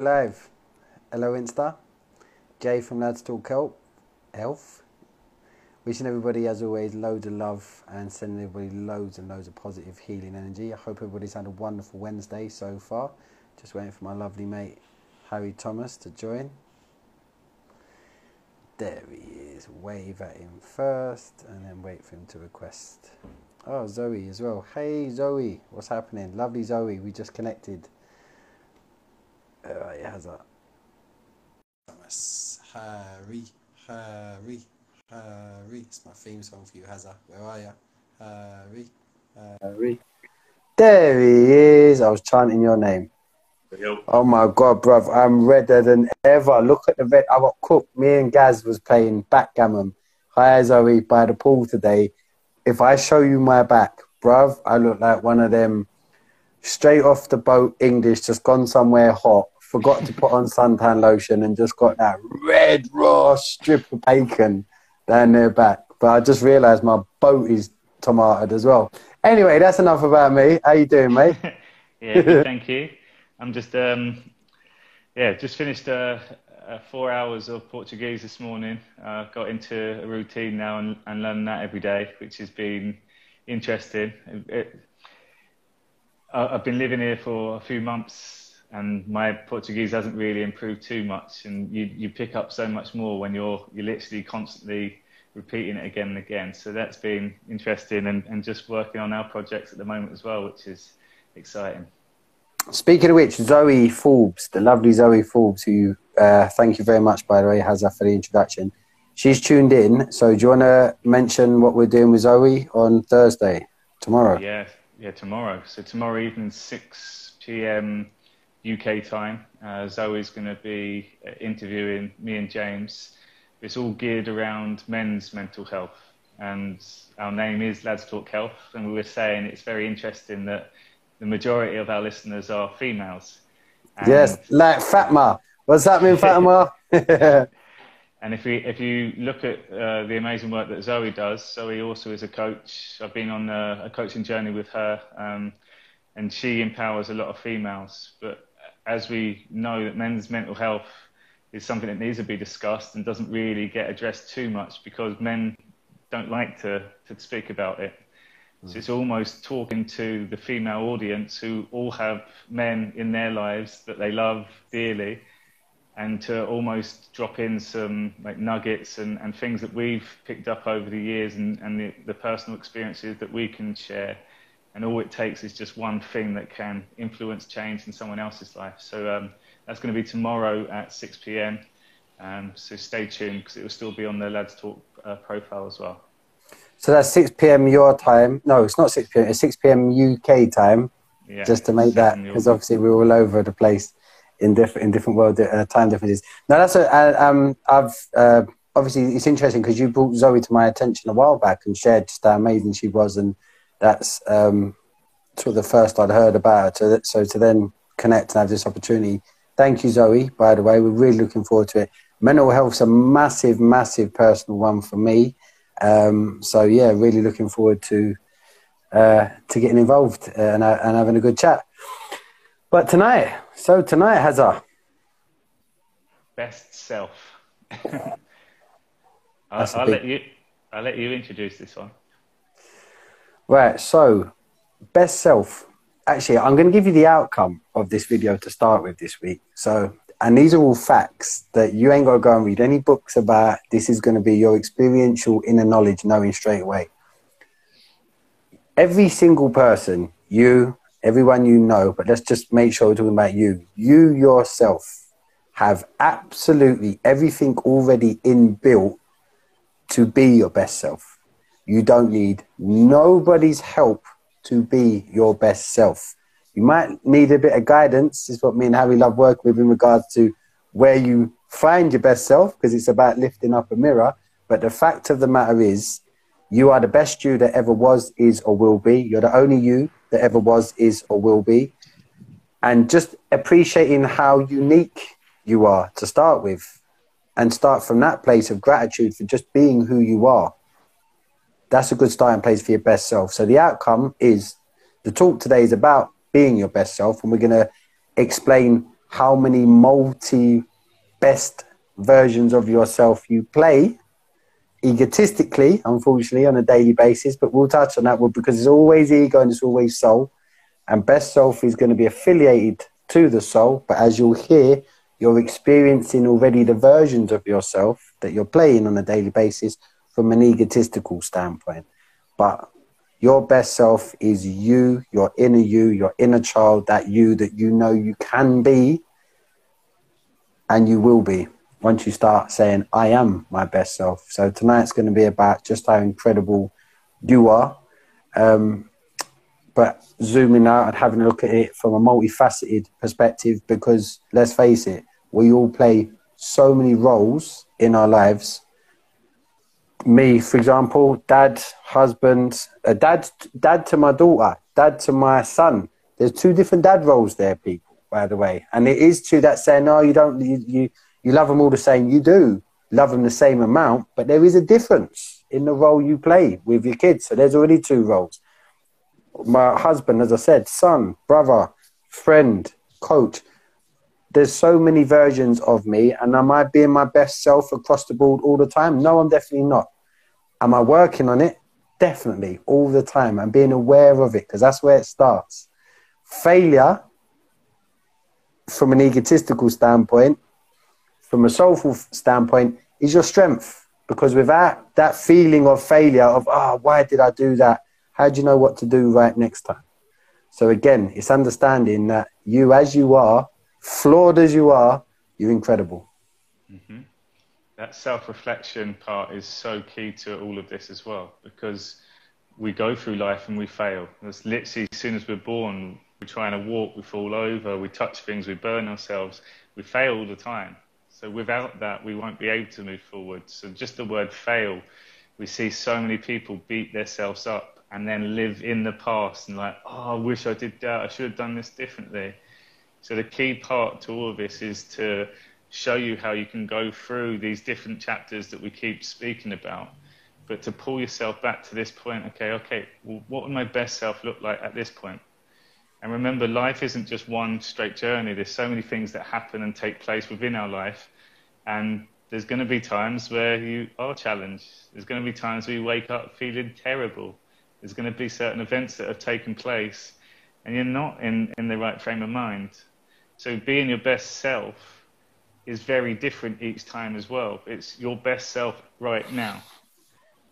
Live. Hello, Insta. Jay from Lads Talk Kelp. Elf. Wishing everybody, as always, loads of love and sending everybody loads and loads of positive healing energy. I hope everybody's had a wonderful Wednesday so far. Just waiting for my lovely mate Harry Thomas to join. There he is. Wave at him first and then wait for him to request. Oh, Zoe as well. Hey, Zoe. What's happening? Lovely Zoe. We just connected. Uh, yeah, how's that? Thomas, Harry, Harry, Harry. It's my theme song for you, Hazza. Where are you? Harry, Harry. There he is. I was chanting your name. Oh my god, bruv, I'm redder than ever. Look at the red. I got cooked. Me and Gaz was playing backgammon. Hi Zoe by the pool today. If I show you my back, bruv, I look like one of them straight off the boat English, just gone somewhere hot, forgot to put on suntan lotion and just got that red raw strip of bacon down their back. But I just realised my boat is tomatoed as well. Anyway, that's enough about me. How you doing, mate? yeah, good, thank you. I'm just um, yeah, just finished uh, uh, four hours of Portuguese this morning. Uh, got into a routine now and, and learning that every day, which has been interesting. It, I've been living here for a few months, and my Portuguese hasn't really improved too much. And you you pick up so much more when you're you're literally constantly repeating it again and again. So that's been interesting, and, and just working on our projects at the moment as well, which is exciting. Speaking of which, Zoe Forbes, the lovely Zoe Forbes, who uh, thank you very much, by the way, Hazza, for the introduction. She's tuned in. So do you want to mention what we're doing with Zoe on Thursday, tomorrow? Yeah, yeah, tomorrow. So tomorrow evening, 6 p.m. UK time, uh, Zoe's going to be uh, interviewing me and James. It's all geared around men's mental health. And our name is Lads Talk Health. And we were saying it's very interesting that the majority of our listeners are females. And yes, like Fatma. What's that mean, Fatma? and if, we, if you look at uh, the amazing work that Zoe does, Zoe also is a coach. I've been on a, a coaching journey with her, um, and she empowers a lot of females. But as we know that men's mental health is something that needs to be discussed and doesn't really get addressed too much because men don't like to, to speak about it. So it's almost talking to the female audience who all have men in their lives that they love dearly and to almost drop in some like nuggets and, and things that we've picked up over the years and, and the, the personal experiences that we can share. And all it takes is just one thing that can influence change in someone else's life. So um, that's going to be tomorrow at 6 p.m. Um, so stay tuned because it will still be on the Lads Talk uh, profile as well. So that's 6 p.m. your time. No, it's not 6 p.m. It's 6 p.m. UK time. Yeah, just to make that, because obviously we're all over the place in different in different world uh, time differences. Now that's a, uh, um, I've uh, obviously it's interesting because you brought Zoe to my attention a while back and shared just how amazing she was, and that's um, sort of the first I'd heard about her. So, so to then connect and have this opportunity. Thank you, Zoe. By the way, we're really looking forward to it. Mental health's a massive, massive personal one for me. Um, so yeah, really looking forward to uh, to getting involved uh, and, uh, and having a good chat. But tonight, so tonight, has a Best self. I'll, I'll big... let you. I'll let you introduce this one. Right. So, best self. Actually, I'm going to give you the outcome of this video to start with this week. So, and these are all facts that you ain't got to go and read any books about. This is going to be your experiential inner knowledge, knowing straight away. Every single person, you, everyone you know, but let's just make sure we're talking about you. You yourself have absolutely everything already inbuilt to be your best self. You don't need nobody's help to be your best self. You might need a bit of guidance. Is what me and Harry love working with in regards to where you find your best self, because it's about lifting up a mirror. But the fact of the matter is, you are the best you that ever was, is, or will be. You're the only you that ever was, is, or will be. And just appreciating how unique you are to start with, and start from that place of gratitude for just being who you are. That's a good starting place for your best self. So the outcome is the talk today is about being your best self, and we're going to explain how many multi best versions of yourself you play egotistically, unfortunately, on a daily basis. But we'll touch on that because it's always ego and it's always soul. And best self is going to be affiliated to the soul. But as you'll hear, you're experiencing already the versions of yourself that you're playing on a daily basis from an egotistical standpoint. But your best self is you, your inner you, your inner child, that you that you know you can be and you will be once you start saying, I am my best self. So tonight's going to be about just how incredible you are. Um, but zooming out and having a look at it from a multifaceted perspective because let's face it, we all play so many roles in our lives. Me, for example, dad, husband, a dad, dad to my daughter, dad to my son. There's two different dad roles there, people, by the way. And it is true that saying, no, you don't, you, you, you love them all the same. You do love them the same amount, but there is a difference in the role you play with your kids. So there's already two roles. My husband, as I said, son, brother, friend, coach. There's so many versions of me, and am I being my best self across the board all the time? No, I'm definitely not. Am I working on it? Definitely, all the time. I'm being aware of it because that's where it starts. Failure, from an egotistical standpoint, from a soulful standpoint, is your strength. Because without that feeling of failure, of, ah, oh, why did I do that? How do you know what to do right next time? So again, it's understanding that you, as you are, flawed as you are, you're incredible. Mm-hmm. That self-reflection part is so key to all of this as well, because we go through life and we fail. It's literally as soon as we're born, we're trying to walk, we fall over, we touch things, we burn ourselves, we fail all the time. So without that, we won't be able to move forward. So just the word fail, we see so many people beat themselves up and then live in the past and like, oh, I wish I did that. I should have done this differently. So the key part to all of this is to show you how you can go through these different chapters that we keep speaking about, but to pull yourself back to this point. Okay, okay, well, what would my best self look like at this point? And remember, life isn't just one straight journey. There's so many things that happen and take place within our life. And there's going to be times where you are challenged. There's going to be times where you wake up feeling terrible. There's going to be certain events that have taken place and you're not in, in the right frame of mind. So being your best self is very different each time as well. It's your best self right now.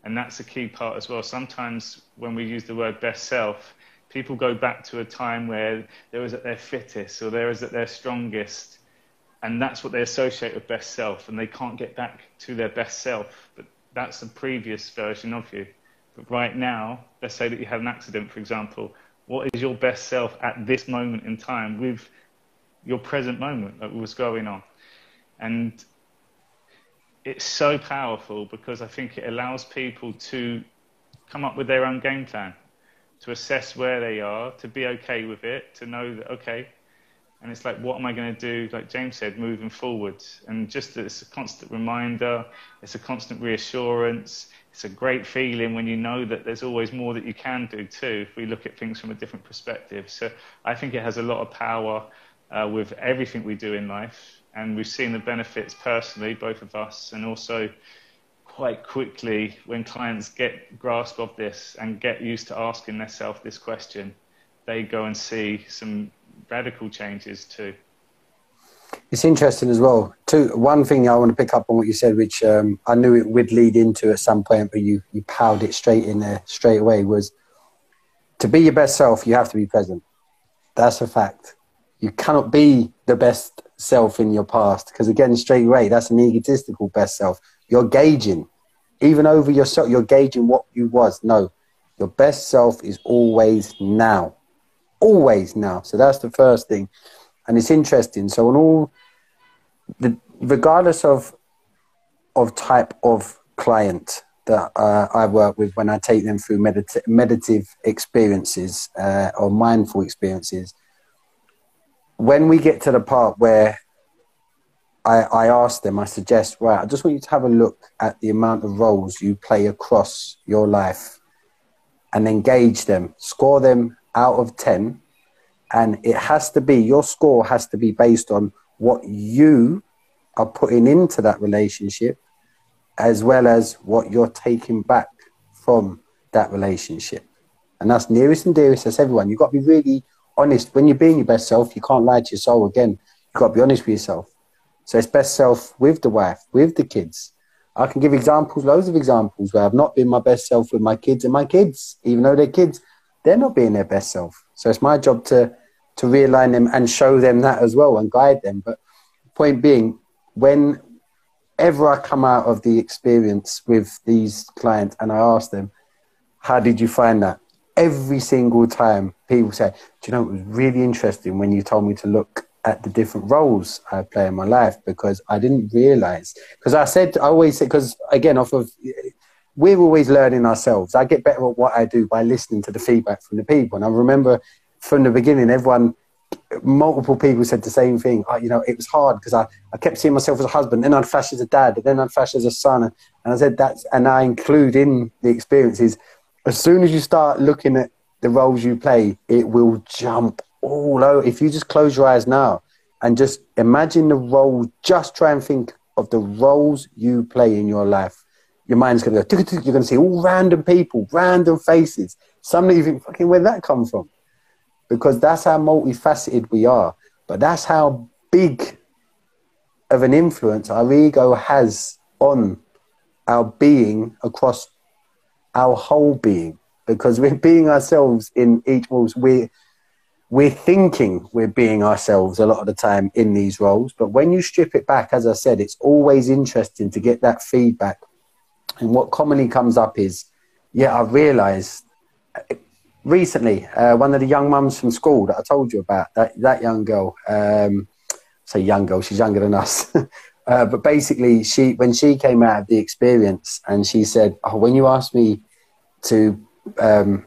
And that's a key part as well. Sometimes when we use the word best self, people go back to a time where they was at their fittest or they was at their strongest and that's what they associate with best self and they can't get back to their best self. But that's a previous version of you. But right now let's say that you had an accident for example what is your best self at this moment in time with your present moment that was going on? And it's so powerful because i think it allows people to come up with their own game plan to assess where they are, to be okay with it, to know that, okay, and it's like, what am I going to do, like James said, moving forward? And just it's a constant reminder, it's a constant reassurance, it's a great feeling when you know that there's always more that you can do too, if we look at things from a different perspective. So I think it has a lot of power uh, with everything we do in life. And we've seen the benefits personally, both of us, and also quite quickly when clients get grasp of this and get used to asking themselves this question, they go and see some radical changes too. It's interesting as well. Two, one thing I want to pick up on what you said, which um, I knew it would lead into at some point, but you you powered it straight in there straight away. Was to be your best self, you have to be present. That's a fact. You cannot be the best self in your past because again, straight away, that's an egotistical best self you're gauging, even over yourself, you're gauging what you was. No, your best self is always now. Always now. So that's the first thing. And it's interesting. So on all the regardless of of type of client that uh, I work with when I take them through medita- meditative experiences uh, or mindful experiences, when we get to the part where I, I ask them, I suggest, right, I just want you to have a look at the amount of roles you play across your life and engage them, score them out of 10, And it has to be, your score has to be based on what you are putting into that relationship as well as what you're taking back from that relationship. And that's nearest and dearest, that's everyone. You've got to be really honest. When you're being your best self, you can't lie to your soul again. You've got to be honest with yourself. So it's best self with the wife, with the kids. I can give examples, loads of examples where I've not been my best self with my kids and my kids, even though they're kids, they're not being their best self. So it's my job to to realign them and show them that as well and guide them. But point being, whenever I come out of the experience with these clients and I ask them, how did you find that? Every single time people say, do you know, it was really interesting when you told me to look at the different roles I play in my life because I didn't realize. Because I said, I always say, because again, off of, we're always learning ourselves. I get better at what I do by listening to the feedback from the people. And I remember from the beginning, everyone, multiple people said the same thing. You know, it was hard because I, I kept seeing myself as a husband, then I'd flash as a dad, and then I'd flash as a son. And I said that's, and I include in the experiences as soon as you start looking at the roles you play, it will jump Oh, all over. If you just close your eyes now and just imagine the roles, just try and think of the roles you play in your life. Your mind's going to go, you're going to see all random people, random faces. Some of you think, fucking, where'd that come from? Because that's how multifaceted we are. But that's how big of an influence our ego has on our being across our whole being because we're being ourselves in each roles. We're, we're thinking we're being ourselves a lot of the time in these roles. But when you strip it back, as I said, it's always interesting to get that feedback. And what commonly comes up is, yeah, I realized recently, uh, one of the young mums from school that I told you about, that, that young girl, um, say young girl, she's younger than us. Uh, but basically, she when she came out of the experience and she said, "Oh, when you asked me to um,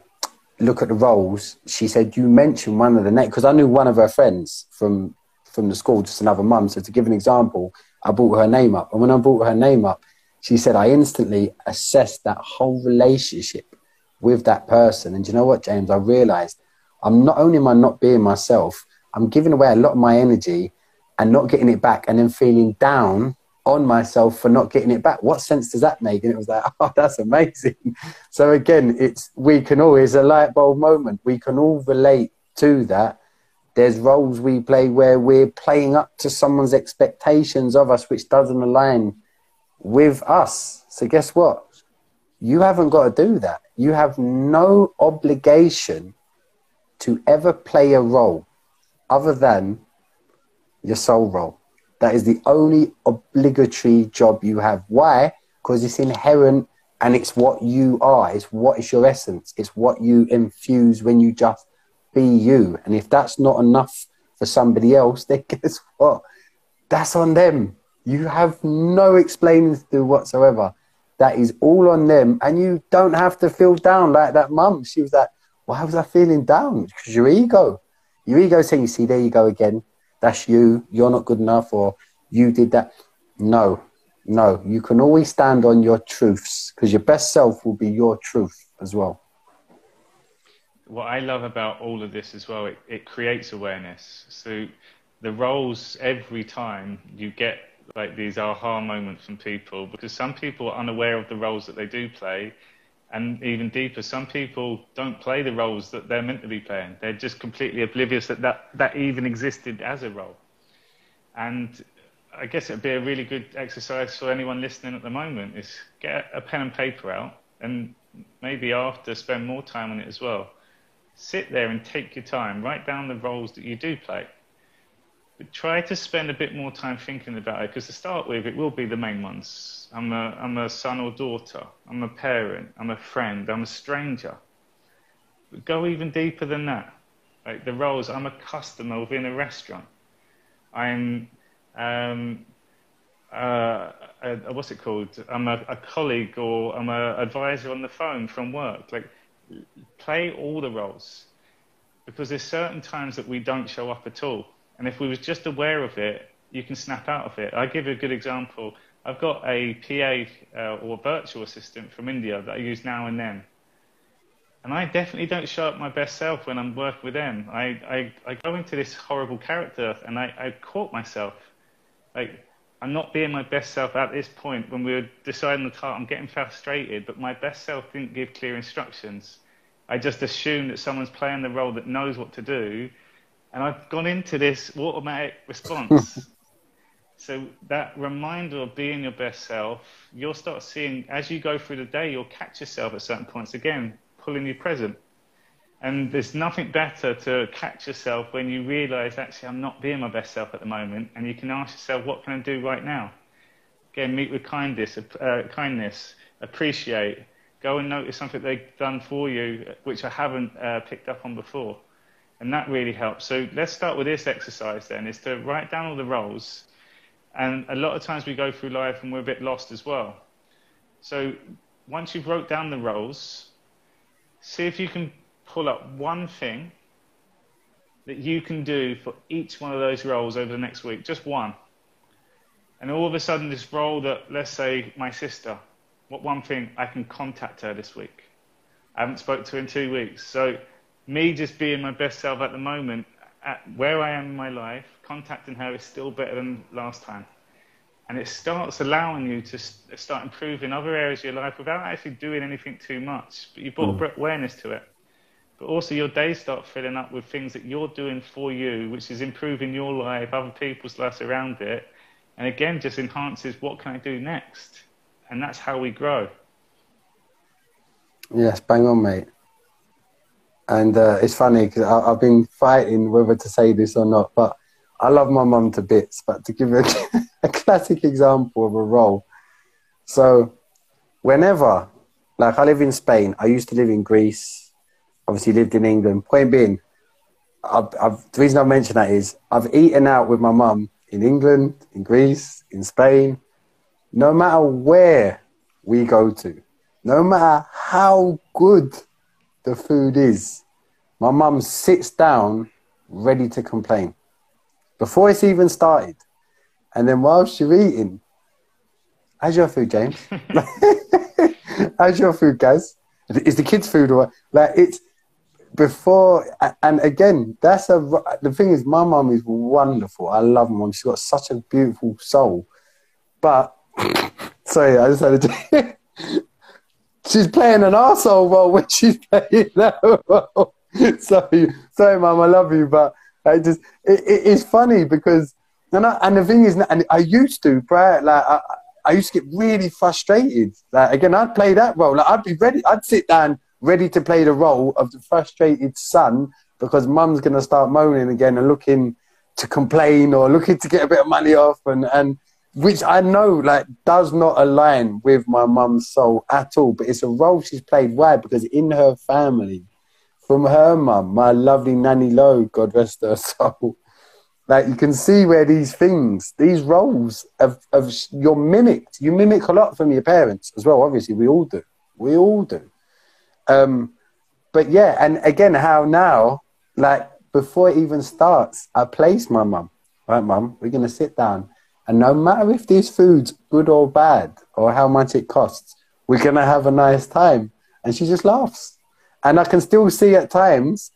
look at the roles, she said you mentioned one of the names because I knew one of her friends from from the school, just another mum. So to give an example, I brought her name up, and when I brought her name up, she said I instantly assessed that whole relationship with that person. And you know what, James? I realised I'm not only am I not being myself, I'm giving away a lot of my energy and not getting it back, and then feeling down on myself for not getting it back. What sense does that make? And it was like, oh, that's amazing. So again, it's we can all always a light bulb moment. We can all relate to that. There's roles we play where we're playing up to someone's expectations of us, which doesn't align with us. So guess what? You haven't got to do that. You have no obligation to ever play a role other than your soul role. That is the only obligatory job you have. Why? Because it's inherent and it's what you are. It's what is your essence. It's what you infuse when you just be you. And if that's not enough for somebody else, then guess what? That's on them. You have no explaining to do whatsoever. That is all on them. And you don't have to feel down like that mum. She was like, why was I feeling down? Because your ego. Your ego saying, you see, there you go again that's you, you're not good enough, or you did that. No, no. You can always stand on your truths because your best self will be your truth as well. What I love about all of this as well, it, it creates awareness. So the roles every time you get like these aha moments from people because some people are unaware of the roles that they do play and even deeper, some people don't play the roles that they're meant to be playing. They're just completely oblivious that that, that even existed as a role. And I guess it'd be a really good exercise for anyone listening at the moment is get a pen and paper out and maybe after spend more time on it as well. Sit there and take your time. Write down the roles that you do play. Try to spend a bit more time thinking about it because to start with, it will be the main ones I'm a, I'm a son or daughter. I'm a parent. I'm a friend. I'm a stranger. But go even deeper than that. Like the roles, I'm a customer within a restaurant. I'm, um, uh, a, a, what's it called? I'm a, a colleague or I'm an advisor on the phone from work. Like, play all the roles because there's certain times that we don't show up at all. And if we was just aware of it, you can snap out of it. I give a good example. I've got a PA uh, or virtual assistant from India that I use now and then. And I definitely don't show up my best self when I'm working with them. I, I, I go into this horrible character and I, I caught myself. Like, I'm not being my best self at this point when we were deciding the task. I'm getting frustrated, but my best self didn't give clear instructions. I just assume that someone's playing the role that knows what to do. And I've gone into this automatic response. so that reminder of being your best self, you'll start seeing as you go through the day, you'll catch yourself at certain points again, pulling you present. And there's nothing better to catch yourself when you realize, actually, I'm not being my best self at the moment. And you can ask yourself, what can I do right now? Again, meet with kindness, uh, kindness, appreciate, go and notice something they've done for you, which I haven't uh, picked up on before. And that really helps. So let's start with this exercise then, is to write down all the roles and a lot of times we go through life and we're a bit lost as well. So once you've wrote down the roles, see if you can pull up one thing that you can do for each one of those roles over the next week, just one. And all of a sudden, this role that, let's say, my sister, what one thing I can contact her this week? I haven't spoke to her in two weeks. So me just being my best self at the moment, at where I am in my life, contacting her is still better than last time. And it starts allowing you to start improving other areas of your life without actually doing anything too much. But you brought mm. awareness to it. But also, your days start filling up with things that you're doing for you, which is improving your life, other people's lives around it. And again, just enhances what can I do next? And that's how we grow. Yes, bang on, mate. And uh, it's funny because I've been fighting whether to say this or not, but I love my mum to bits. But to give a, a classic example of a role, so whenever, like I live in Spain, I used to live in Greece, obviously lived in England. Point being, I've, I've, the reason I mention that is I've eaten out with my mum in England, in Greece, in Spain. No matter where we go to, no matter how good the food is, my mum sits down ready to complain before it's even started. And then whilst you're eating, how's your food, James? how's your food, guys? Is the kids' food or like it's before? And again, that's a the thing is, my mum is wonderful. I love mum. She's got such a beautiful soul. But sorry, I just had to she's playing an arsehole role when she's playing that role. sorry, sorry, mum, I love you, but I just it, it, it's funny because and I, and the thing is, and I used to, Brad, like I, I used to get really frustrated. Like again, I'd play that role. Like I'd be ready. I'd sit down ready to play the role of the frustrated son because mum's gonna start moaning again and looking to complain or looking to get a bit of money off and and which I know like does not align with my mum's soul at all. But it's a role she's played. Why? Because in her family, from her mum, my lovely Nanny Lowe, God rest her soul, like you can see where these things, these roles of, of you're mimicked. You mimic a lot from your parents as well. Obviously, we all do. We all do. Um, but yeah, and again, how now, like before it even starts, I place my mum. Right, mum, we're gonna sit down and no matter if this food's good or bad or how much it costs, we're going to have a nice time. And she just laughs. And I can still see at times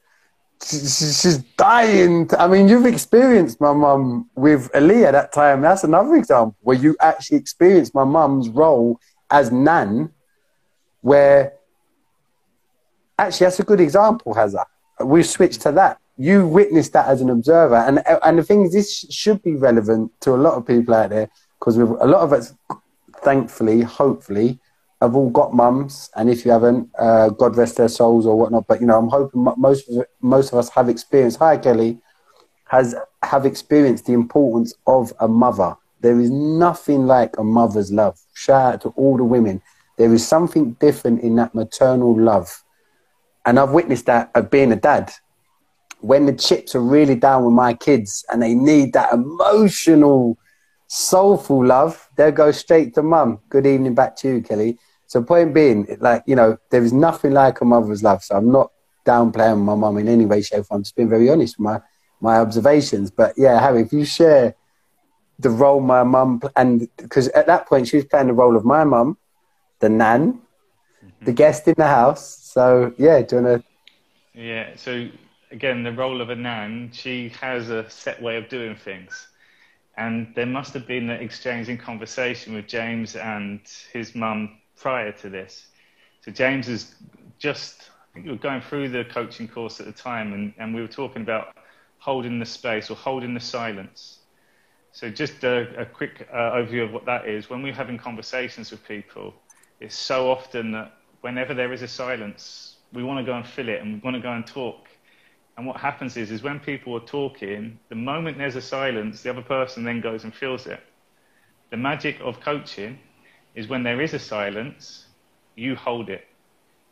she's dying. I mean, you've experienced my mum with Aaliyah that time. That's another example where you actually experienced my mum's role as Nan, where actually that's a good example, Hazza. We've switched to that you witnessed that as an observer, and and the thing is, this should be relevant to a lot of people out there because a lot of us, thankfully, hopefully, have all got mums, and if you haven't, uh, God rest their souls or whatnot. But you know, I'm hoping most of most of us have experienced. Hi, Kelly, has have experienced the importance of a mother. There is nothing like a mother's love. Shout out to all the women. There is something different in that maternal love, and I've witnessed that of being a dad when the chips are really down with my kids and they need that emotional, soulful love, they'll go straight to mum. Good evening back to you, Kelly. So point being, like, you know, there is nothing like a mother's love. So I'm not downplaying my mum in any way, shape, or I'm just being very honest with my, my observations. But yeah, Harry, if you share the role my mum, and because at that point she was playing the role of my mum, the nan, the mm-hmm. guest in the house. So yeah, do you want to? Yeah. So again, the role of a nan, she has a set way of doing things, and there must have been an exchange in conversation with James and his mum prior to this. So James is just, I think we were going through the coaching course at the time, and, and we were talking about holding the space or holding the silence. So just a, a quick uh, overview of what that is. When we're having conversations with people, it's so often that whenever there is a silence, we want to go and fill it and we want to go and talk. And what happens is, is when people are talking, the moment there's a silence, the other person then goes and fills it. The magic of coaching is when there is a silence, you hold it.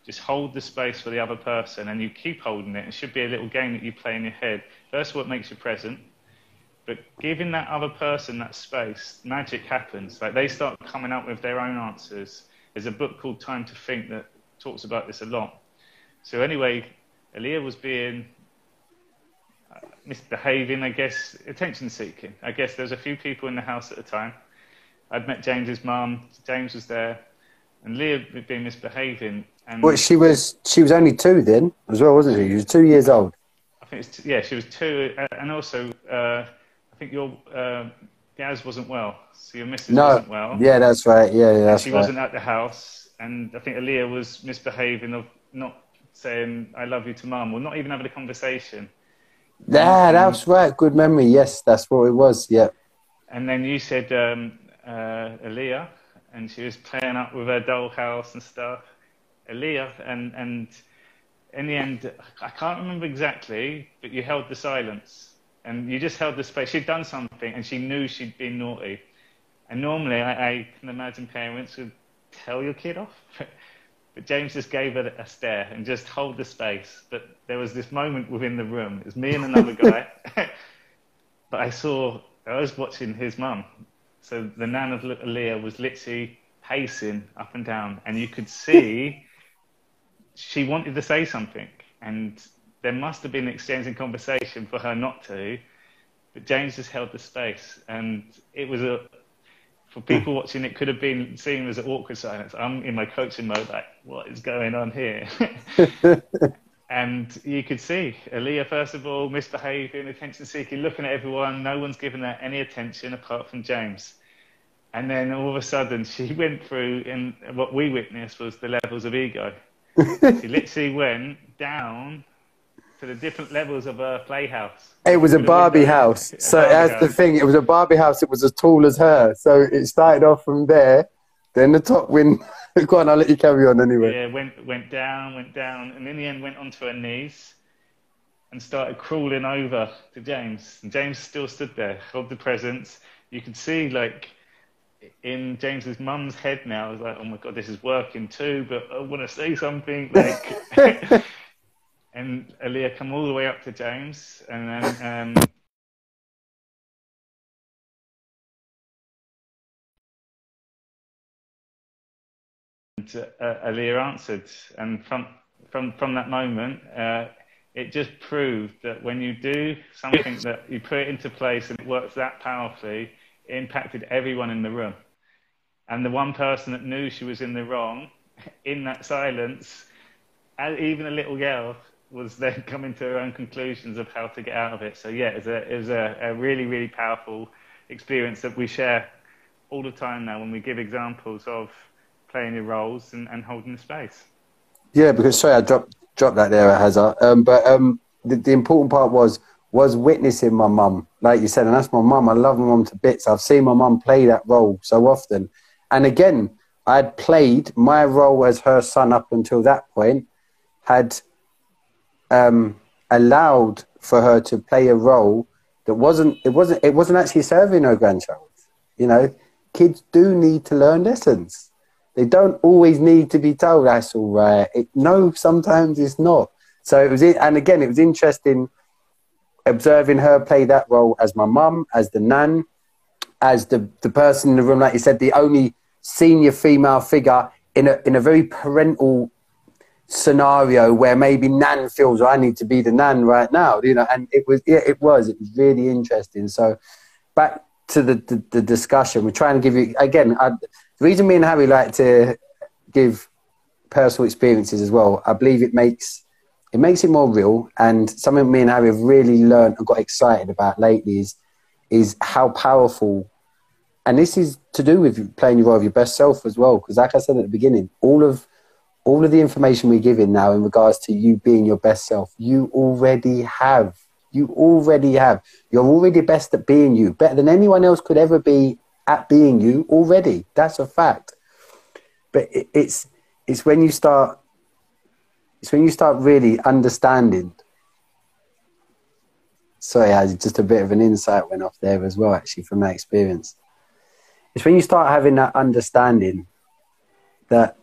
Just hold the space for the other person and you keep holding it. It should be a little game that you play in your head. First what makes you present. But giving that other person that space, magic happens. Like they start coming up with their own answers there's a book called Time to Think that talks about this a lot. So anyway, Aaliyah was being misbehaving, I guess, attention seeking. I guess there was a few people in the house at the time. I'd met James's mum. James was there, and Aaliyah had been misbehaving. And well, she was she was only two then as well, wasn't she? She was two years old. I think it's yeah, she was two, uh, and also uh, I think your uh, Gaz wasn't well, so your missus no. wasn't well. Yeah, that's right. Yeah, yeah that's she right. wasn't at the house, and I think Aaliyah was misbehaving of not saying "I love you" to mum, or not even having a conversation. Yeah, um, that's right. Good memory. Yes, that's what it was. Yeah. And then you said um, uh, Aaliyah, and she was playing up with her dollhouse and stuff. Aaliyah, and and in the end, I can't remember exactly, but you held the silence and you just held the space. She'd done something, and she knew she'd been naughty. And normally, I, I can imagine parents would tell your kid off, but James just gave it a stare and just hold the space. But there was this moment within the room. It was me and another guy, but I saw I was watching his mum. So the nan of Aaliyah was literally pacing up and down, and you could see she wanted to say something, and there must have been an exchange in conversation for her not to, but James just held the space, and it was a for people hmm. watching. It could have been seen as an awkward silence. I'm in my coaching mode, like, what is going on here? and you could see Aaliyah, first of all, misbehaving, attention seeking, looking at everyone. No one's giving her any attention apart from James. And then all of a sudden, she went through, and what we witnessed was the levels of ego. she literally went down to the different levels of a playhouse. It was a Barbie house. So Barbie that's house. the thing. It was a Barbie house. It was as tall as her. So it started off from there. Then the top wind. Go on, I'll let you carry on anyway. Yeah, went went down, went down, and in the end went onto her knees and started crawling over to James. And James still stood there, held the presents. You could see like in James's mum's head now, I was like, oh my god, this is working too, but I want to say something. Like and Aaliyah come all the way up to James, and then um, and, uh, Aaliyah answered, and from from from that moment, uh, it just proved that when you do something that you put it into place and it works that powerfully, it impacted everyone in the room. And the one person that knew she was in the wrong, in that silence, even a little girl, was then coming to her own conclusions of how to get out of it. So yeah, it's a a, a really really powerful experience that we share all the time now when we give examples of playing your roles and, and holding the space. Yeah, because sorry, I dropped dropped that there, Hazza. Um, but um, the, the important part was was witnessing my mum, like you said, and that's my mum. I love my mum to bits. I've seen my mum play that role so often, and again, I'd played my role as her son up until that point. Had um, allowed for her to play a role that wasn't it wasn't it wasn't actually serving her grandchild. You know, kids do need to learn lessons. They don't always need to be told that's all right. It, no, sometimes it's not. So it was, and again, it was interesting observing her play that role as my mum, as the nan, as the the person in the room, like you said, the only senior female figure in a in a very parental scenario where maybe Nan feels I need to be the Nan right now, you know, and it was yeah, it was it was really interesting. So back to the the, the discussion, we're trying to give you again. I, the reason me and Harry like to give personal experiences as well, I believe it makes it makes it more real. And something me and Harry have really learned and got excited about lately is is how powerful. And this is to do with playing your role of your best self as well. Because, like I said at the beginning, all of all of the information we're giving now in regards to you being your best self, you already have. You already have. You're already best at being you, better than anyone else could ever be at being you already. That's a fact. But it, it's it's when you start it's when you start really understanding. Sorry, I just a bit of an insight went off there as well, actually, from that experience. It's when you start having that understanding that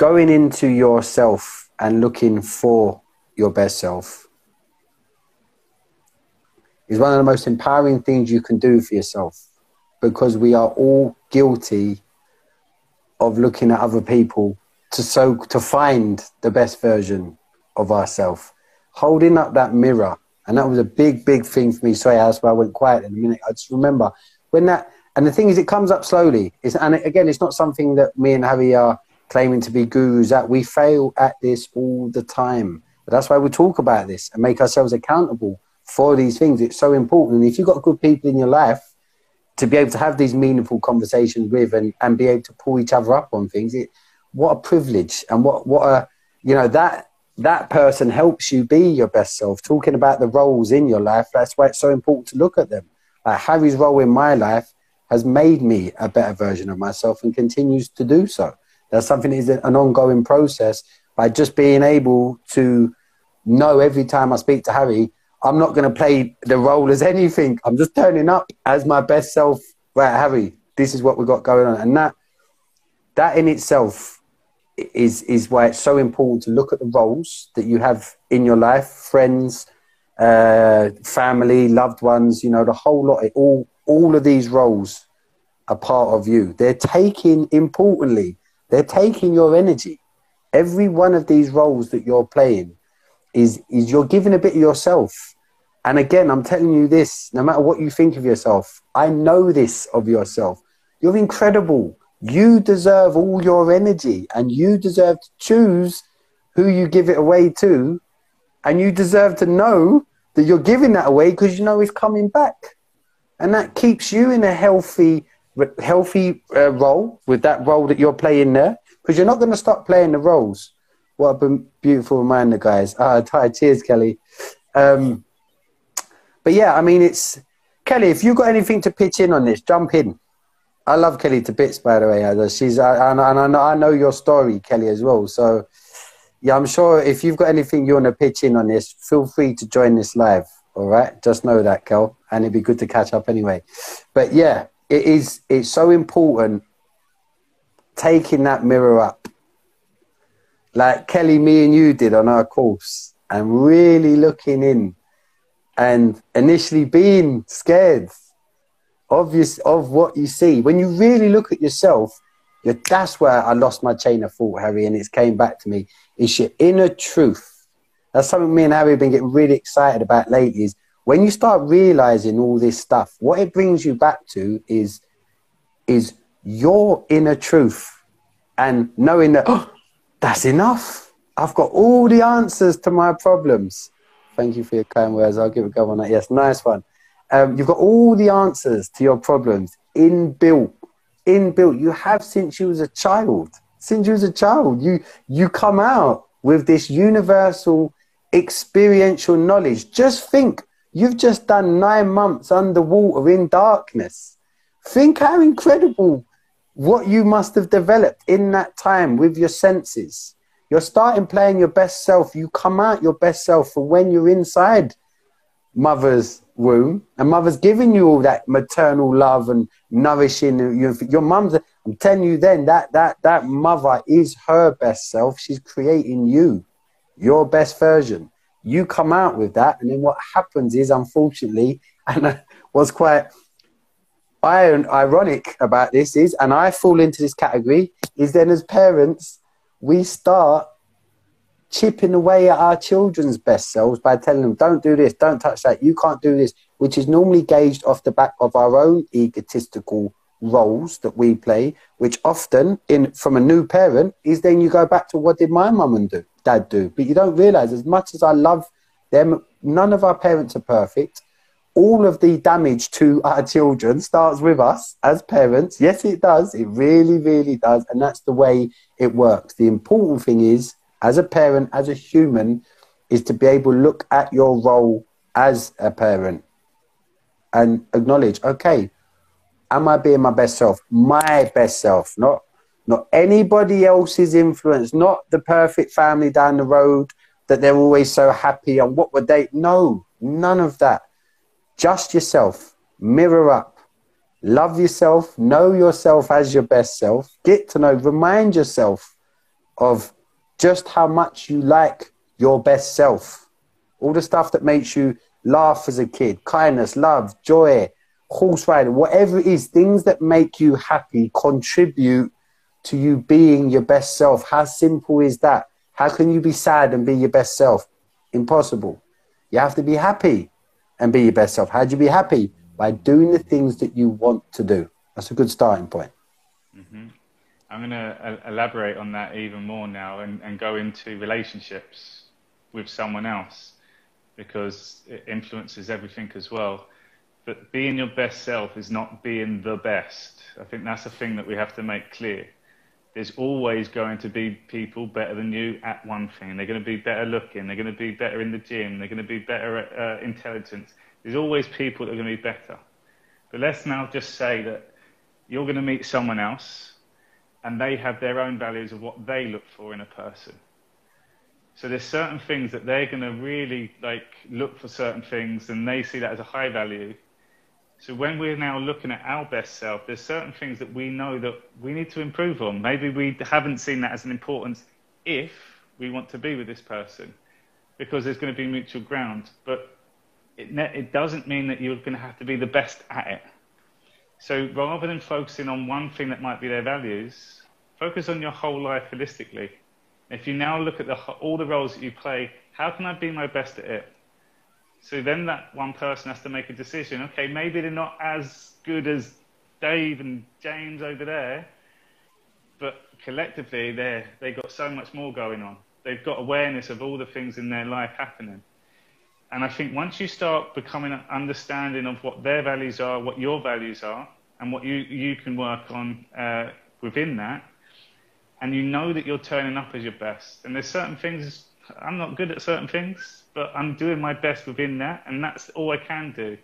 going into yourself and looking for your best self is one of the most empowering things you can do for yourself because we are all guilty of looking at other people to so to find the best version of ourselves holding up that mirror and that was a big big thing for me. Sorry that's why i went quiet in a minute. I just remember when that and the thing is it comes up slowly. It's, and again it's not something that me and harry are claiming to be gurus at we fail at this all the time. But that's why we talk about this and make ourselves accountable for these things. It's so important. And if you've got good people in your life to be able to have these meaningful conversations with and, and be able to pull each other up on things it, what a privilege and what what a you know that that person helps you be your best self. Talking about the roles in your life that's why it's so important to look at them. Like harry's role in my life has made me a better version of myself and continues to do so that's something that is an ongoing process by just being able to know every time i speak to harry I'm not going to play the role as anything. I'm just turning up as my best self. Right, Harry, this is what we've got going on. And that, that in itself is, is why it's so important to look at the roles that you have in your life friends, uh, family, loved ones, you know, the whole lot. It All, all of these roles are part of you. They're taking, importantly, they're taking your energy. Every one of these roles that you're playing is is you're giving a bit of yourself. And again, I'm telling you this, no matter what you think of yourself, I know this of yourself. You're incredible. You deserve all your energy and you deserve to choose who you give it away to. And you deserve to know that you're giving that away because you know it's coming back. And that keeps you in a healthy, healthy uh, role with that role that you're playing there because you're not going to stop playing the roles. What a beautiful reminder, guys. Ah, cheers, Kelly. Um, but yeah, I mean, it's Kelly. If you've got anything to pitch in on this, jump in. I love Kelly to bits, by the way. She's and I, know, I know your story, Kelly, as well. So yeah, I'm sure if you've got anything you want to pitch in on this, feel free to join this live. All right, just know that, Kel, and it'd be good to catch up anyway. But yeah, it is. It's so important taking that mirror up like Kelly, me and you did on our course, and really looking in and initially being scared obvious of what you see. When you really look at yourself, that's where I lost my chain of thought, Harry, and it's came back to me. It's your inner truth. That's something me and Harry have been getting really excited about lately. Is when you start realizing all this stuff, what it brings you back to is is your inner truth and knowing that oh, that's enough. I've got all the answers to my problems. Thank you for your kind words. I'll give a go on that. Yes, nice one. Um, you've got all the answers to your problems inbuilt. Inbuilt. You have since you was a child. Since you was a child, you you come out with this universal experiential knowledge. Just think, you've just done nine months underwater in darkness. Think how incredible what you must have developed in that time with your senses. You're starting playing your best self. You come out your best self for when you're inside mother's womb and mother's giving you all that maternal love and nourishing you. Your mum's, I'm telling you then that, that, that mother is her best self. She's creating you, your best version. You come out with that. And then what happens is, unfortunately, and was quite ironic about this is, and I fall into this category, is then as parents, we start chipping away at our children's best selves by telling them, don't do this, don't touch that, you can't do this, which is normally gauged off the back of our own egotistical roles that we play, which often in from a new parent is then you go back to what did my mum and do, dad do. But you don't realize as much as I love them, none of our parents are perfect. All of the damage to our children starts with us as parents. Yes, it does. It really, really does. And that's the way it works. The important thing is, as a parent, as a human, is to be able to look at your role as a parent and acknowledge, okay, am I being my best self? My best self, not not anybody else's influence, not the perfect family down the road that they're always so happy and what would they no, none of that. Just yourself. Mirror up. Love yourself, know yourself as your best self, get to know, remind yourself of just how much you like your best self. All the stuff that makes you laugh as a kid, kindness, love, joy, horse riding, whatever it is, things that make you happy contribute to you being your best self. How simple is that? How can you be sad and be your best self? Impossible. You have to be happy and be your best self. How do you be happy? By doing the things that you want to do. That's a good starting point. Mm-hmm. I'm going to elaborate on that even more now and, and go into relationships with someone else because it influences everything as well. But being your best self is not being the best. I think that's a thing that we have to make clear. There's always going to be people better than you at one thing. They're going to be better looking. They're going to be better in the gym. They're going to be better at uh, intelligence. There's always people that are going to be better. But let's now just say that you're going to meet someone else and they have their own values of what they look for in a person. So there's certain things that they're going to really like look for certain things, and they see that as a high value. So when we're now looking at our best self, there's certain things that we know that we need to improve on. Maybe we haven't seen that as an importance if we want to be with this person, because there's going to be mutual ground. But it, it doesn't mean that you're going to have to be the best at it. So rather than focusing on one thing that might be their values, focus on your whole life holistically. If you now look at the, all the roles that you play, how can I be my best at it? So then that one person has to make a decision. Okay, maybe they're not as good as Dave and James over there, but collectively they they got so much more going on. They've got awareness of all the things in their life happening. And I think once you start becoming an understanding of what their values are, what your values are, and what you, you can work on uh, within that, and you know that you're turning up as your best. And there's certain things I'm not good at certain things, but I'm doing my best within that, and that's all I can do.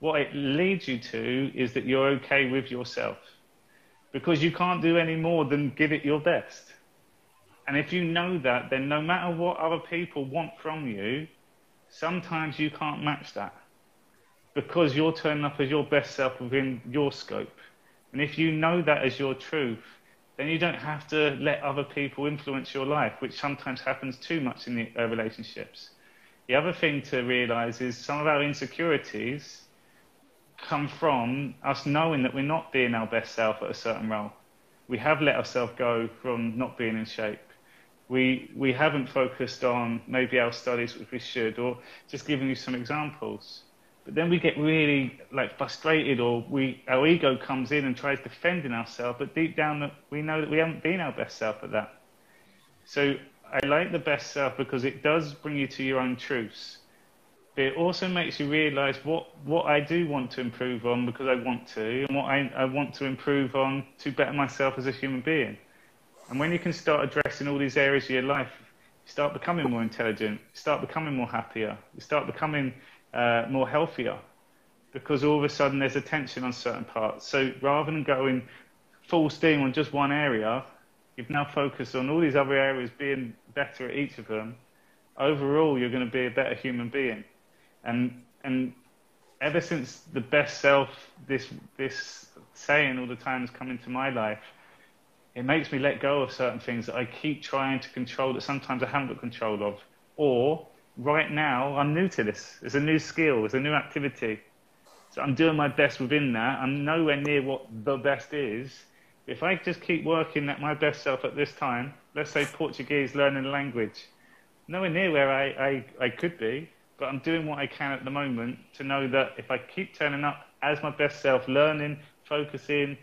What it leads you to is that you're okay with yourself, because you can't do any more than give it your best. And if you know that, then no matter what other people want from you, sometimes you can't match that because you're turning up as your best self within your scope. And if you know that as your truth, then you don't have to let other people influence your life, which sometimes happens too much in the uh, relationships. The other thing to realize is some of our insecurities come from us knowing that we're not being our best self at a certain role. We have let ourselves go from not being in shape. We, we haven't focused on maybe our studies, which we should, or just giving you some examples. But then we get really like frustrated, or we our ego comes in and tries defending ourselves. But deep down, we know that we haven't been our best self at that. So I like the best self because it does bring you to your own truths. But it also makes you realise what, what I do want to improve on because I want to, and what I, I want to improve on to better myself as a human being. And when you can start addressing all these areas of your life, you start becoming more intelligent, start becoming more happier, you start becoming uh, more healthier because all of a sudden there's a tension on certain parts. So rather than going full steam on just one area, you've now focused on all these other areas being better at each of them. Overall, you're going to be a better human being. And, and ever since the best self, this, this saying all the time has come into my life, it makes me let go of certain things that I keep trying to control that sometimes I haven't got control of. Or right now, I'm new to this. It's a new skill, it's a new activity. So I'm doing my best within that. I'm nowhere near what the best is. If I just keep working at my best self at this time, let's say Portuguese, learning language, nowhere near where I, I, I could be, but I'm doing what I can at the moment to know that if I keep turning up as my best self, learning focusing,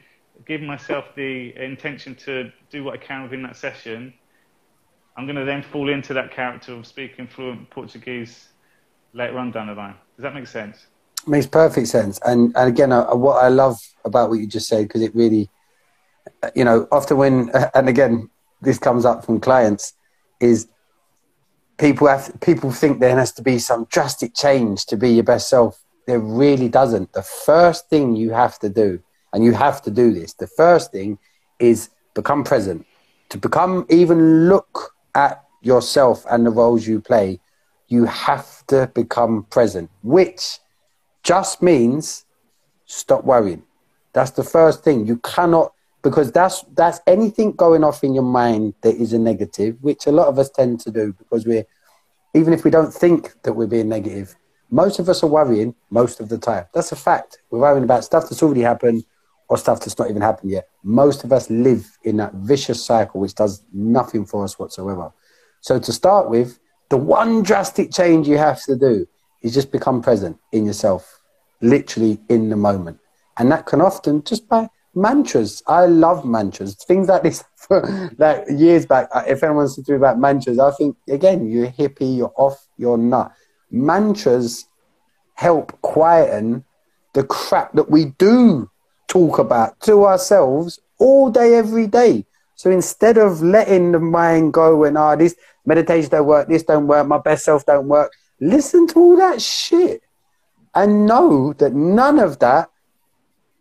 giving myself the intention to do what I can within that session, I'm going to then fall into that character of speaking fluent Portuguese later on down the line. Does that make sense? Makes perfect sense. And and again, uh, what I love about what you just said because it really, you know, often when and again this comes up from clients is people have people think there has to be some drastic change to be your best self. There really doesn't. The first thing you have to do, and you have to do this. The first thing is become present. To become even look at yourself and the roles you play, you have to become present, which just means stop worrying. That's the first thing. You cannot because that's that's anything going off in your mind that is a negative, which a lot of us tend to do because we're even if we don't think that we're being negative, most of us are worrying most of the time. That's a fact. We're worrying about stuff that's already happened or stuff that's not even happened yet. Most of us live in that vicious cycle which does nothing for us whatsoever. So to start with, the one drastic change you have to do is just become present in yourself, literally in the moment. And that can often just by mantras. I love mantras. Things like this, like years back. Uh, if anyone wants to do about mantras, I think again, you're hippie, you're off, you're not. Mantras help quieten the crap that we do talk about to ourselves all day, every day. So instead of letting the mind go and ah, oh, this meditation don't work, this don't work, my best self don't work, listen to all that shit and know that none of that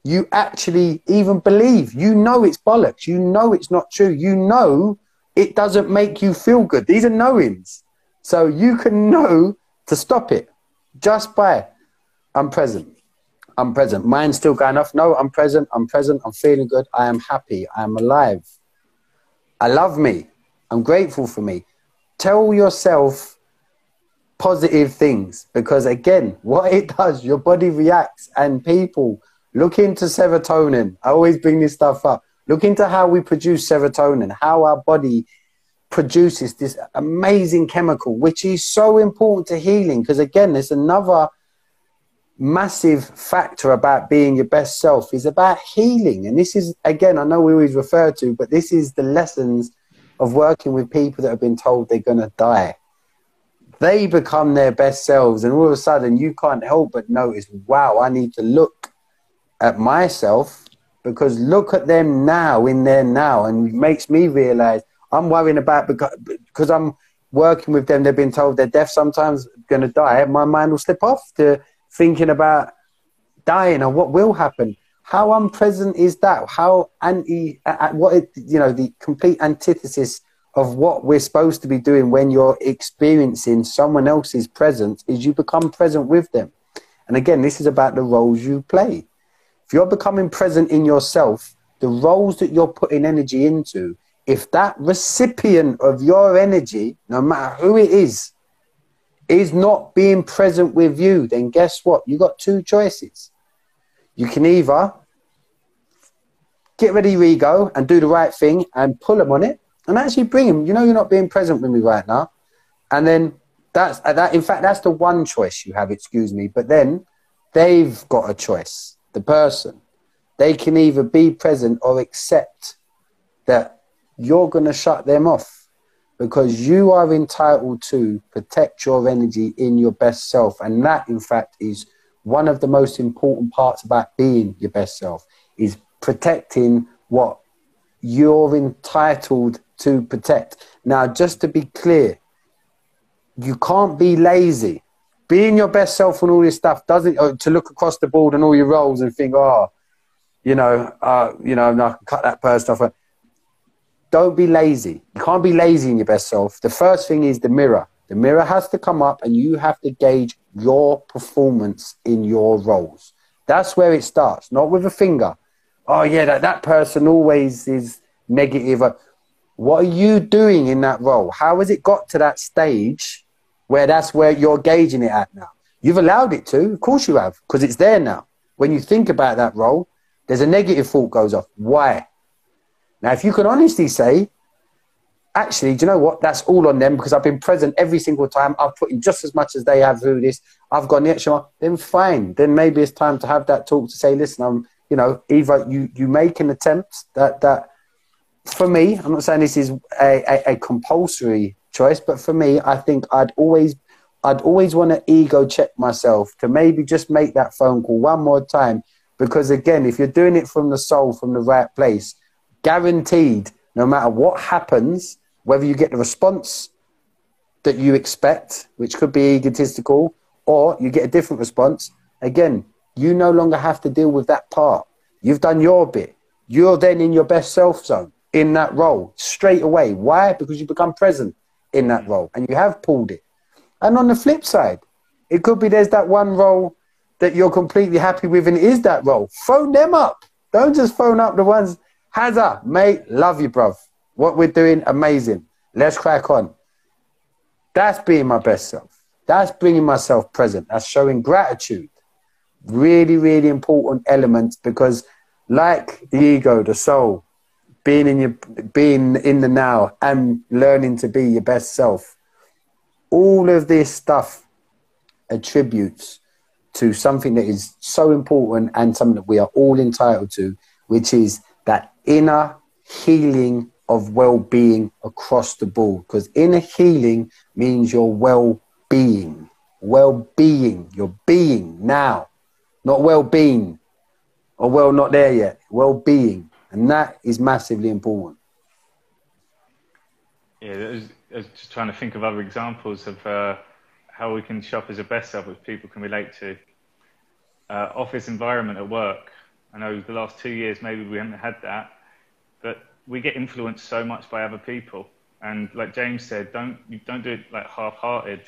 you actually even believe. You know it's bollocks. You know it's not true. You know it doesn't make you feel good. These are knowings. So you can know to stop it just by I'm present. I'm present. Mine's still going off. No, I'm present. I'm present. I'm feeling good. I am happy. I am alive. I love me. I'm grateful for me. Tell yourself positive things because, again, what it does, your body reacts and people Look into serotonin. I always bring this stuff up. Look into how we produce serotonin, how our body produces this amazing chemical, which is so important to healing. Because again, there's another massive factor about being your best self is about healing. And this is, again, I know we always refer to, but this is the lessons of working with people that have been told they're going to die. They become their best selves, and all of a sudden, you can't help but notice, wow, I need to look at myself because look at them now in there now and it makes me realize I'm worrying about because, because I'm working with them they've been told they're deaf sometimes going to die my mind will slip off to thinking about dying or what will happen. How unpresent is that? How anti what it, you know the complete antithesis of what we're supposed to be doing when you're experiencing someone else's presence is you become present with them. And again this is about the roles you play. If you're becoming present in yourself, the roles that you're putting energy into, if that recipient of your energy, no matter who it is, is not being present with you, then guess what? You got two choices. You can either get rid of your ego and do the right thing and pull them on it and actually bring them. You know, you're not being present with me right now. And then that's uh, that. In fact, that's the one choice you have. Excuse me, but then they've got a choice the person. They can either be present or accept that you're going to shut them off because you are entitled to protect your energy in your best self. And that, in fact, is one of the most important parts about being your best self is protecting what you're entitled to protect. Now, just to be clear, you can't be lazy being your best self and all this stuff doesn't uh, to look across the board and all your roles and think, oh, you know, uh, you know, I can cut that person off. Don't be lazy. You can't be lazy in your best self. The first thing is the mirror. The mirror has to come up, and you have to gauge your performance in your roles. That's where it starts, not with a finger. Oh yeah, that, that person always is negative. Uh, what are you doing in that role? How has it got to that stage where that's where you're gauging it at now. You've allowed it to, of course you have, because it's there now. When you think about that role, there's a negative thought goes off. Why? Now, if you can honestly say, actually, do you know what? That's all on them because I've been present every single time. I've put in just as much as they have through this. I've gone the extra. Then fine. Then maybe it's time to have that talk to say, listen, I'm you know, either you, you make an attempt that, that for me, I'm not saying this is a, a, a compulsory choice, but for me, I think I'd always I'd always want to ego check myself to maybe just make that phone call one more time. Because again, if you're doing it from the soul, from the right place, guaranteed, no matter what happens, whether you get the response that you expect, which could be egotistical, or you get a different response, again, you no longer have to deal with that part. You've done your bit. You're then in your best self zone in that role straight away. Why? Because you become present in that role and you have pulled it. And on the flip side, it could be there's that one role that you're completely happy with and is that role. Phone them up. Don't just phone up the ones. Hazza, mate, love you, bruv. What we're doing, amazing. Let's crack on. That's being my best self. That's bringing myself present. That's showing gratitude. Really, really important elements because, like the ego, the soul, being in your being in the now and learning to be your best self all of this stuff attributes to something that is so important and something that we are all entitled to, which is inner healing of well-being across the board. Because inner healing means your well-being, well-being, your being now, not well-being or well not there yet, well-being, and that is massively important. Yeah, I was just trying to think of other examples of uh, how we can shop as a best self which people can relate to. Uh, office environment at work. I know the last two years maybe we haven't had that, but we get influenced so much by other people. And like James said, don't don't do it like half-hearted.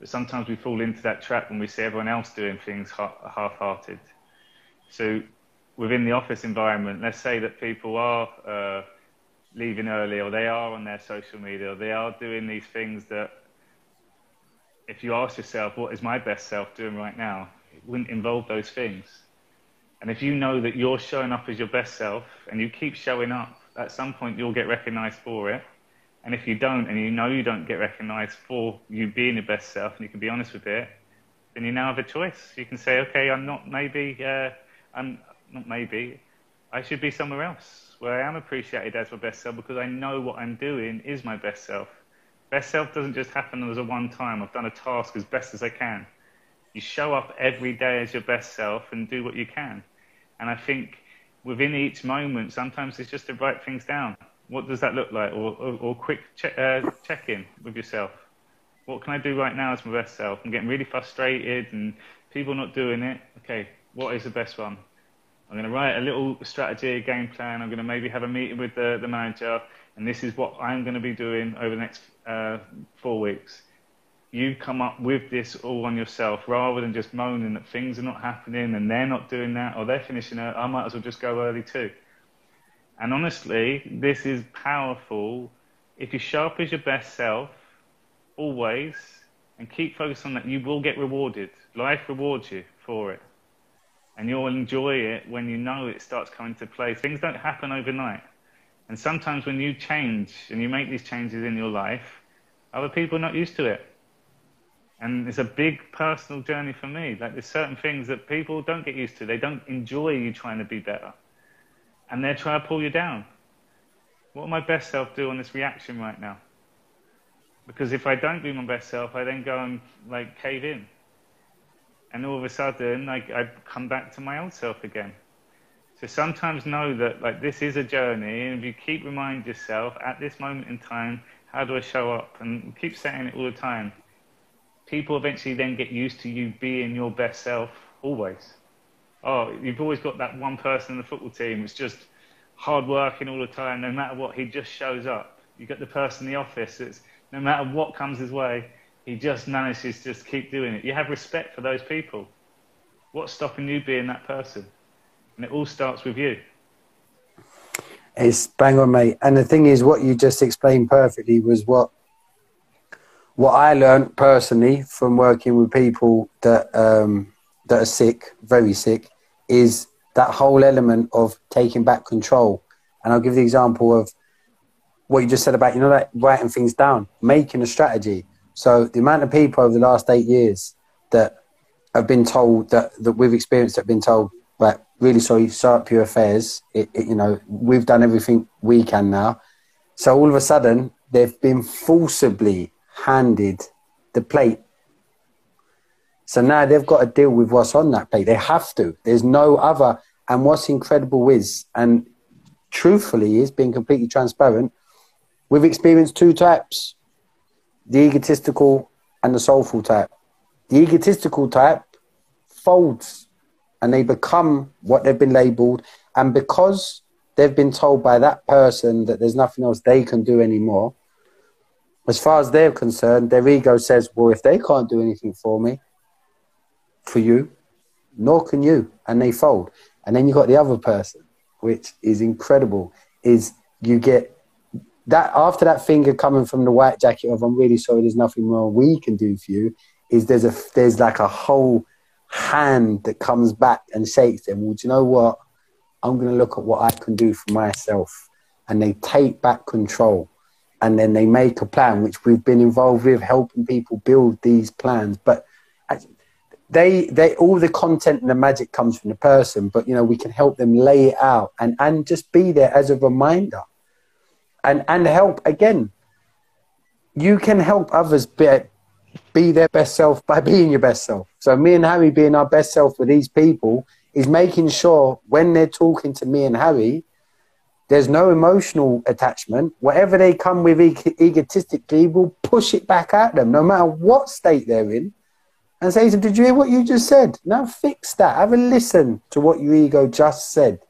But sometimes we fall into that trap when we see everyone else doing things half-hearted. So within the office environment, let's say that people are uh, leaving early or they are on their social media or they are doing these things that if you ask yourself what is my best self doing right now it wouldn't involve those things and if you know that you're showing up as your best self and you keep showing up at some point you'll get recognized for it and if you don't and you know you don't get recognized for you being your best self and you can be honest with it then you now have a choice you can say okay i'm not maybe uh, i'm not maybe i should be somewhere else where I am appreciated as my best self because I know what I'm doing is my best self. Best self doesn't just happen as a one time. I've done a task as best as I can. You show up every day as your best self and do what you can. And I think within each moment, sometimes it's just to write things down. What does that look like? Or, or, or quick check, uh, check in with yourself. What can I do right now as my best self? I'm getting really frustrated and people not doing it. Okay, what is the best one? I'm going to write a little strategy, a game plan. I'm going to maybe have a meeting with the, the manager, and this is what I'm going to be doing over the next uh, four weeks. You come up with this all on yourself rather than just moaning that things are not happening and they're not doing that or they're finishing it. I might as well just go early too. And honestly, this is powerful. If you show up as your best self, always, and keep focused on that, you will get rewarded. Life rewards you for it and you'll enjoy it when you know it starts coming to play. Things don't happen overnight. And sometimes when you change and you make these changes in your life, other people are not used to it. And it's a big personal journey for me. Like there's certain things that people don't get used to. They don't enjoy you trying to be better. And they're trying to pull you down. What will my best self do on this reaction right now? Because if I don't be my best self, I then go and like cave in and all of a sudden I, I come back to my old self again. So sometimes know that like this is a journey, and if you keep remind yourself at this moment in time, how do I show up, and keep saying it all the time, people eventually then get used to you being your best self always. Oh, you've always got that one person in the football team It's just hard working all the time, no matter what, he just shows up. You've got the person in the office that's no matter what comes his way, he just manages to just keep doing it. You have respect for those people. What's stopping you being that person? And it all starts with you. It's bang on, mate. And the thing is, what you just explained perfectly was what what I learned personally from working with people that um, that are sick, very sick, is that whole element of taking back control. And I'll give the example of what you just said about you know like writing things down, making a strategy. So the amount of people over the last eight years that have been told that, that we've experienced have been told, right, really sorry, start up your affairs. It, it, you know, we've done everything we can now. So all of a sudden, they've been forcibly handed the plate. So now they've got to deal with what's on that plate. They have to. There's no other. And what's incredible is, and truthfully is being completely transparent, we've experienced two types the egotistical and the soulful type. The egotistical type folds and they become what they've been labeled. And because they've been told by that person that there's nothing else they can do anymore, as far as they're concerned, their ego says, well, if they can't do anything for me, for you, nor can you. And they fold. And then you've got the other person, which is incredible, is you get that after that finger coming from the white jacket of I'm really sorry, there's nothing more we can do for you, is there's a there's like a whole hand that comes back and shakes them. Well, do you know what? I'm going to look at what I can do for myself. And they take back control. And then they make a plan, which we've been involved with, helping people build these plans. But they, they, all the content and the magic comes from the person. But you know, we can help them lay it out and and just be there as a reminder, and and help again. You can help others be, be their best self by being your best self. So me and Harry being our best self with these people is making sure when they're talking to me and Harry, there's no emotional attachment. Whatever they come with e- egotistically, we'll push it back at them, no matter what state they're in, and say "Did you hear what you just said? Now fix that. Have a listen to what your ego just said.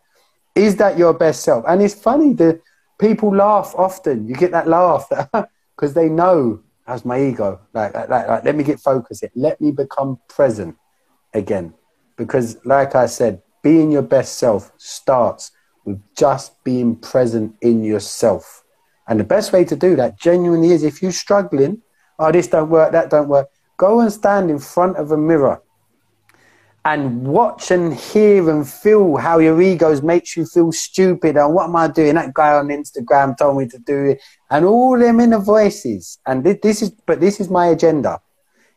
Is that your best self?" And it's funny the people laugh often. You get that laugh because they know How's my ego? Like, like, like, let me get focused. Let me become present again. Because, like I said, being your best self starts with just being present in yourself. And the best way to do that genuinely is if you're struggling, oh, this don't work, that don't work, go and stand in front of a mirror and watch and hear and feel how your egos makes you feel stupid and what am I doing? That guy on Instagram told me to do it and all them inner voices. And this is, but this is my agenda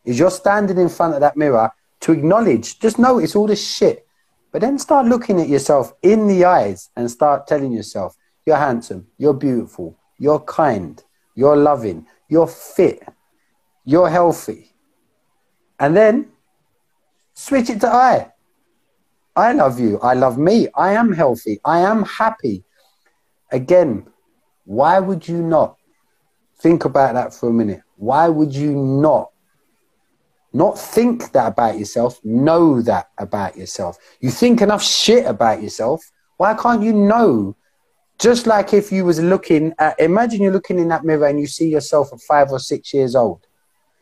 is you're standing in front of that mirror to acknowledge, just notice all the shit, but then start looking at yourself in the eyes and start telling yourself, you're handsome, you're beautiful, you're kind, you're loving, you're fit, you're healthy. And then Switch it to I. I love you. I love me. I am healthy. I am happy. Again, why would you not think about that for a minute? Why would you not not think that about yourself, know that about yourself? You think enough shit about yourself. Why can't you know? Just like if you was looking at, imagine you're looking in that mirror and you see yourself at five or six years old.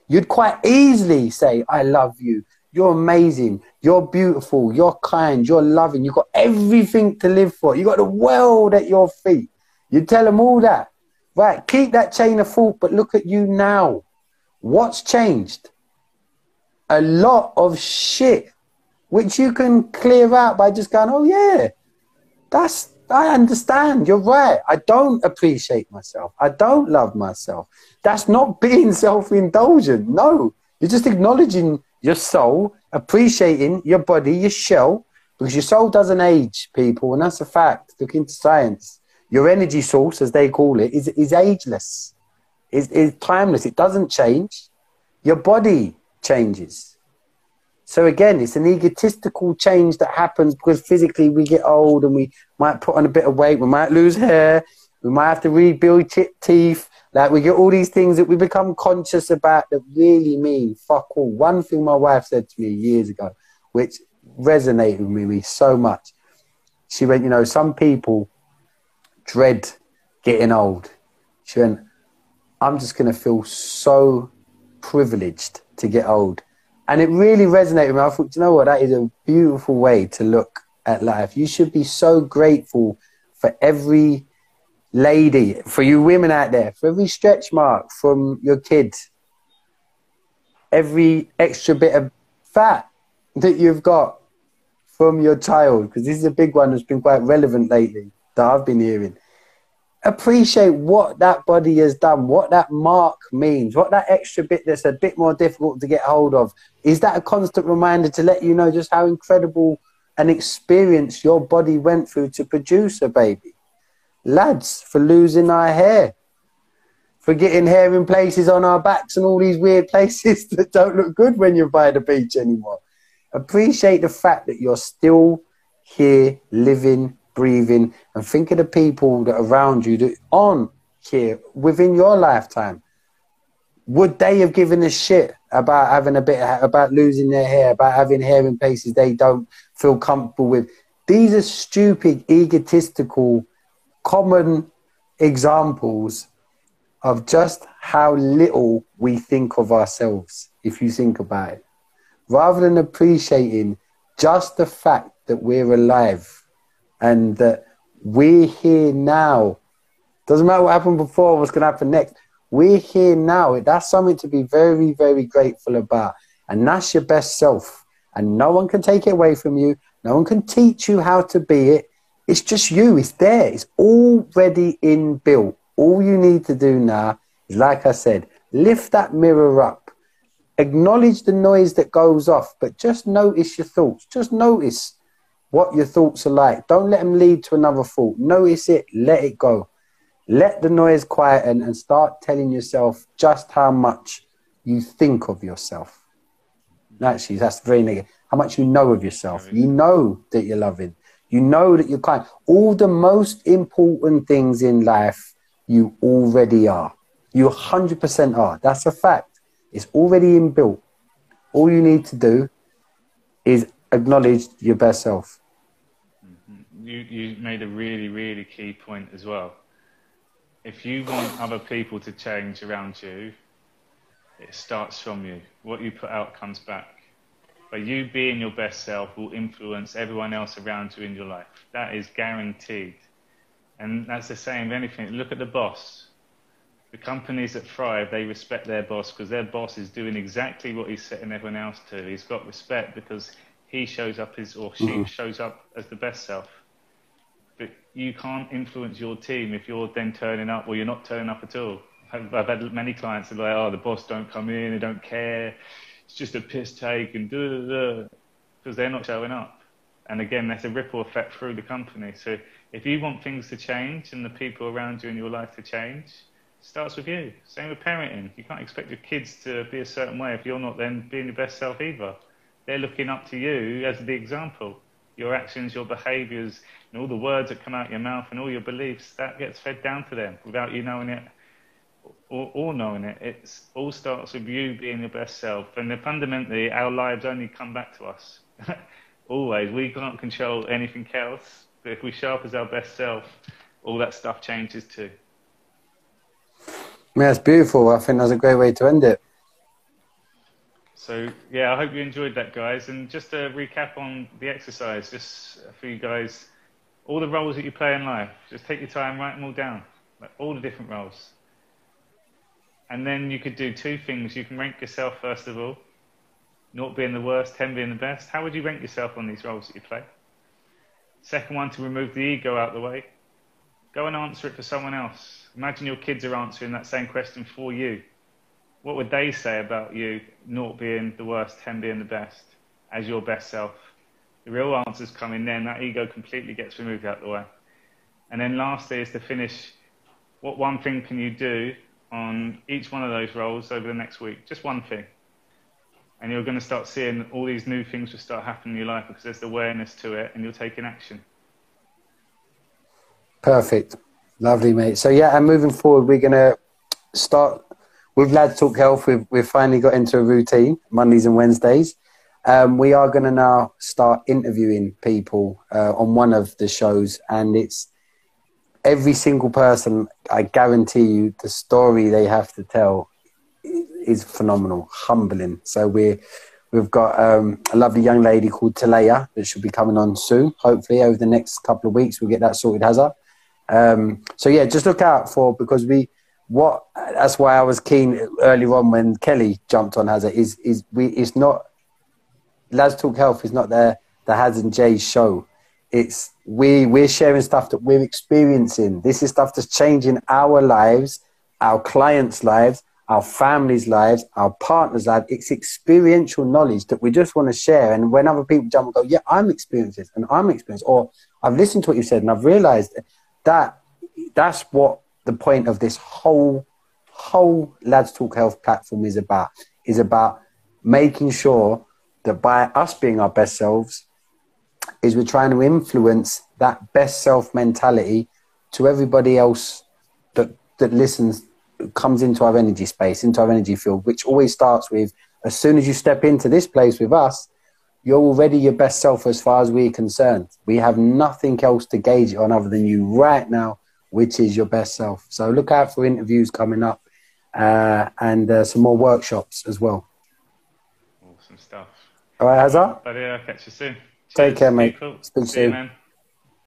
You'd quite easily say, I love you. You're amazing. You're beautiful. You're kind. You're loving. You've got everything to live for. You've got the world at your feet. You tell them all that. Right. Keep that chain of thought, but look at you now. What's changed? A lot of shit, which you can clear out by just going, oh, yeah, that's, I understand. You're right. I don't appreciate myself. I don't love myself. That's not being self indulgent. No, you're just acknowledging your soul, appreciating your body, your shell, because your soul doesn't age, people, and that's a fact. Look into science. Your energy source, as they call it, is, is ageless, is, is timeless. It doesn't change. Your body changes. So again, it's an egotistical change that happens because physically we get old and we might put on a bit of weight, we might lose hair, we might have to rebuild teeth, like we get all these things that we become conscious about that really mean fuck all. One thing my wife said to me years ago, which resonated with me so much. She went, you know, some people dread getting old. She went, I'm just going to feel so privileged to get old. And it really resonated with me. I thought, you know what? That is a beautiful way to look at life. You should be so grateful for every lady, for you women out there, for every stretch mark from your kid, every extra bit of fat that you've got from your child, because this is a big one that's been quite relevant lately that I've been hearing. Appreciate what that body has done, what that mark means, what that extra bit that's a bit more difficult to get hold of. Is that a constant reminder to let you know just how incredible an experience your body went through to produce a baby. Lads, for losing our hair, for getting hair in places on our backs and all these weird places that don't look good when you're by the beach anymore. Appreciate the fact that you're still here, living, breathing, and think of the people that around you that aren't here within your lifetime. Would they have given a shit about having a bit about losing their hair, about having hair in places they don't feel comfortable with? These are stupid, egotistical, common examples of just how little we think of ourselves, if you think about it. Rather than appreciating just the fact that we're alive and that we're here now. Doesn't matter what happened before, what's going to happen next. We're here now. That's something to be very, very grateful about. And that's your best self. And no one can take it away from you. No one can teach you how to be it. It's just you. It's there. It's already inbuilt. All you need to do now is, like I said, lift that mirror up. Acknowledge the noise that goes off, but just notice your thoughts. Just notice what your thoughts are like. Don't let them lead to another thought. Notice it, let it go. Let the noise quieten and start telling yourself just how much you think of yourself. Actually, that's very negative. How much you know of yourself. You know that you're loving. You know that you're kind. All the most important things in life, you already are. You 100% are. That's a fact. It's already inbuilt. All you need to do is acknowledge your best self. You, you made a really, really key point as well. If you want other people to change around you, it starts from you. What you put out comes back. But you being your best self will influence everyone else around you in your life. That is guaranteed. And that's the same with anything. Look at the boss. The companies that thrive, they respect their boss because their boss is doing exactly what he's setting everyone else to. He's got respect because he shows up as or she mm-hmm. shows up as the best self. But you can't influence your team if you're then turning up or you're not turning up at all. I've, I've had many clients that are like, oh, the boss don't come in, they don't care, it's just a piss take and da because they're not showing up. And again, there's a ripple effect through the company. So if you want things to change and the people around you in your life to change, it starts with you. Same with parenting. You can't expect your kids to be a certain way if you're not then being your best self either. They're looking up to you as the example. Your actions, your behaviors, and all the words that come out your mouth and all your beliefs, that gets fed down to them without you knowing it or, or knowing it. It all starts with you being your best self. And fundamentally, our lives only come back to us. Always. We can't control anything else. But if we show up as our best self, all that stuff changes too. Yeah, it's beautiful. I think that's a great way to end it. So yeah, I hope you enjoyed that, guys. And just to recap on the exercise, just for you guys, all the roles that you play in life, just take your time, write them all down, like all the different roles. And then you could do two things. You can rank yourself first of all, not being the worst, ten being the best. How would you rank yourself on these roles that you play? Second one, to remove the ego out of the way. Go and answer it for someone else. Imagine your kids are answering that same question for you what would they say about you not being the worst, 10 being the best, as your best self? The real answers come in then, that ego completely gets removed out of the way. And then lastly is to finish, what one thing can you do on each one of those roles over the next week? Just one thing. And you're going to start seeing all these new things will start happening in your life because there's awareness to it and you're taking action. Perfect. Lovely, mate. So, yeah, and moving forward, we're going to start with Lads Talk Health, we've, we've finally got into a routine, Mondays and Wednesdays. Um, we are going to now start interviewing people uh, on one of the shows, and it's every single person. I guarantee you, the story they have to tell is phenomenal, humbling. So we we've got um, a lovely young lady called Aaliyah that should be coming on soon. Hopefully, over the next couple of weeks, we'll get that sorted. Her. Um, so yeah, just look out for because we what that's why I was keen earlier on when Kelly jumped on Hazza is is we it's not Lads Talk Health is not the the Haz and Jay show. It's we we're sharing stuff that we're experiencing. This is stuff that's changing our lives, our clients' lives, our families' lives, our partners' lives. It's experiential knowledge that we just want to share. And when other people jump and go, yeah, I'm experienced this and I'm experienced, or I've listened to what you said and I've realized that that's what the point of this whole, whole Lads Talk Health platform is about, is about making sure that by us being our best selves, is we're trying to influence that best self mentality to everybody else that that listens comes into our energy space, into our energy field, which always starts with as soon as you step into this place with us, you're already your best self as far as we're concerned. We have nothing else to gauge it on other than you right now, which is your best self. So look out for interviews coming up uh, and uh, some more workshops as well. Awesome stuff. All right, Hazza? But yeah, I'll catch you soon. Take care, mate. Cool. Speak See soon. You,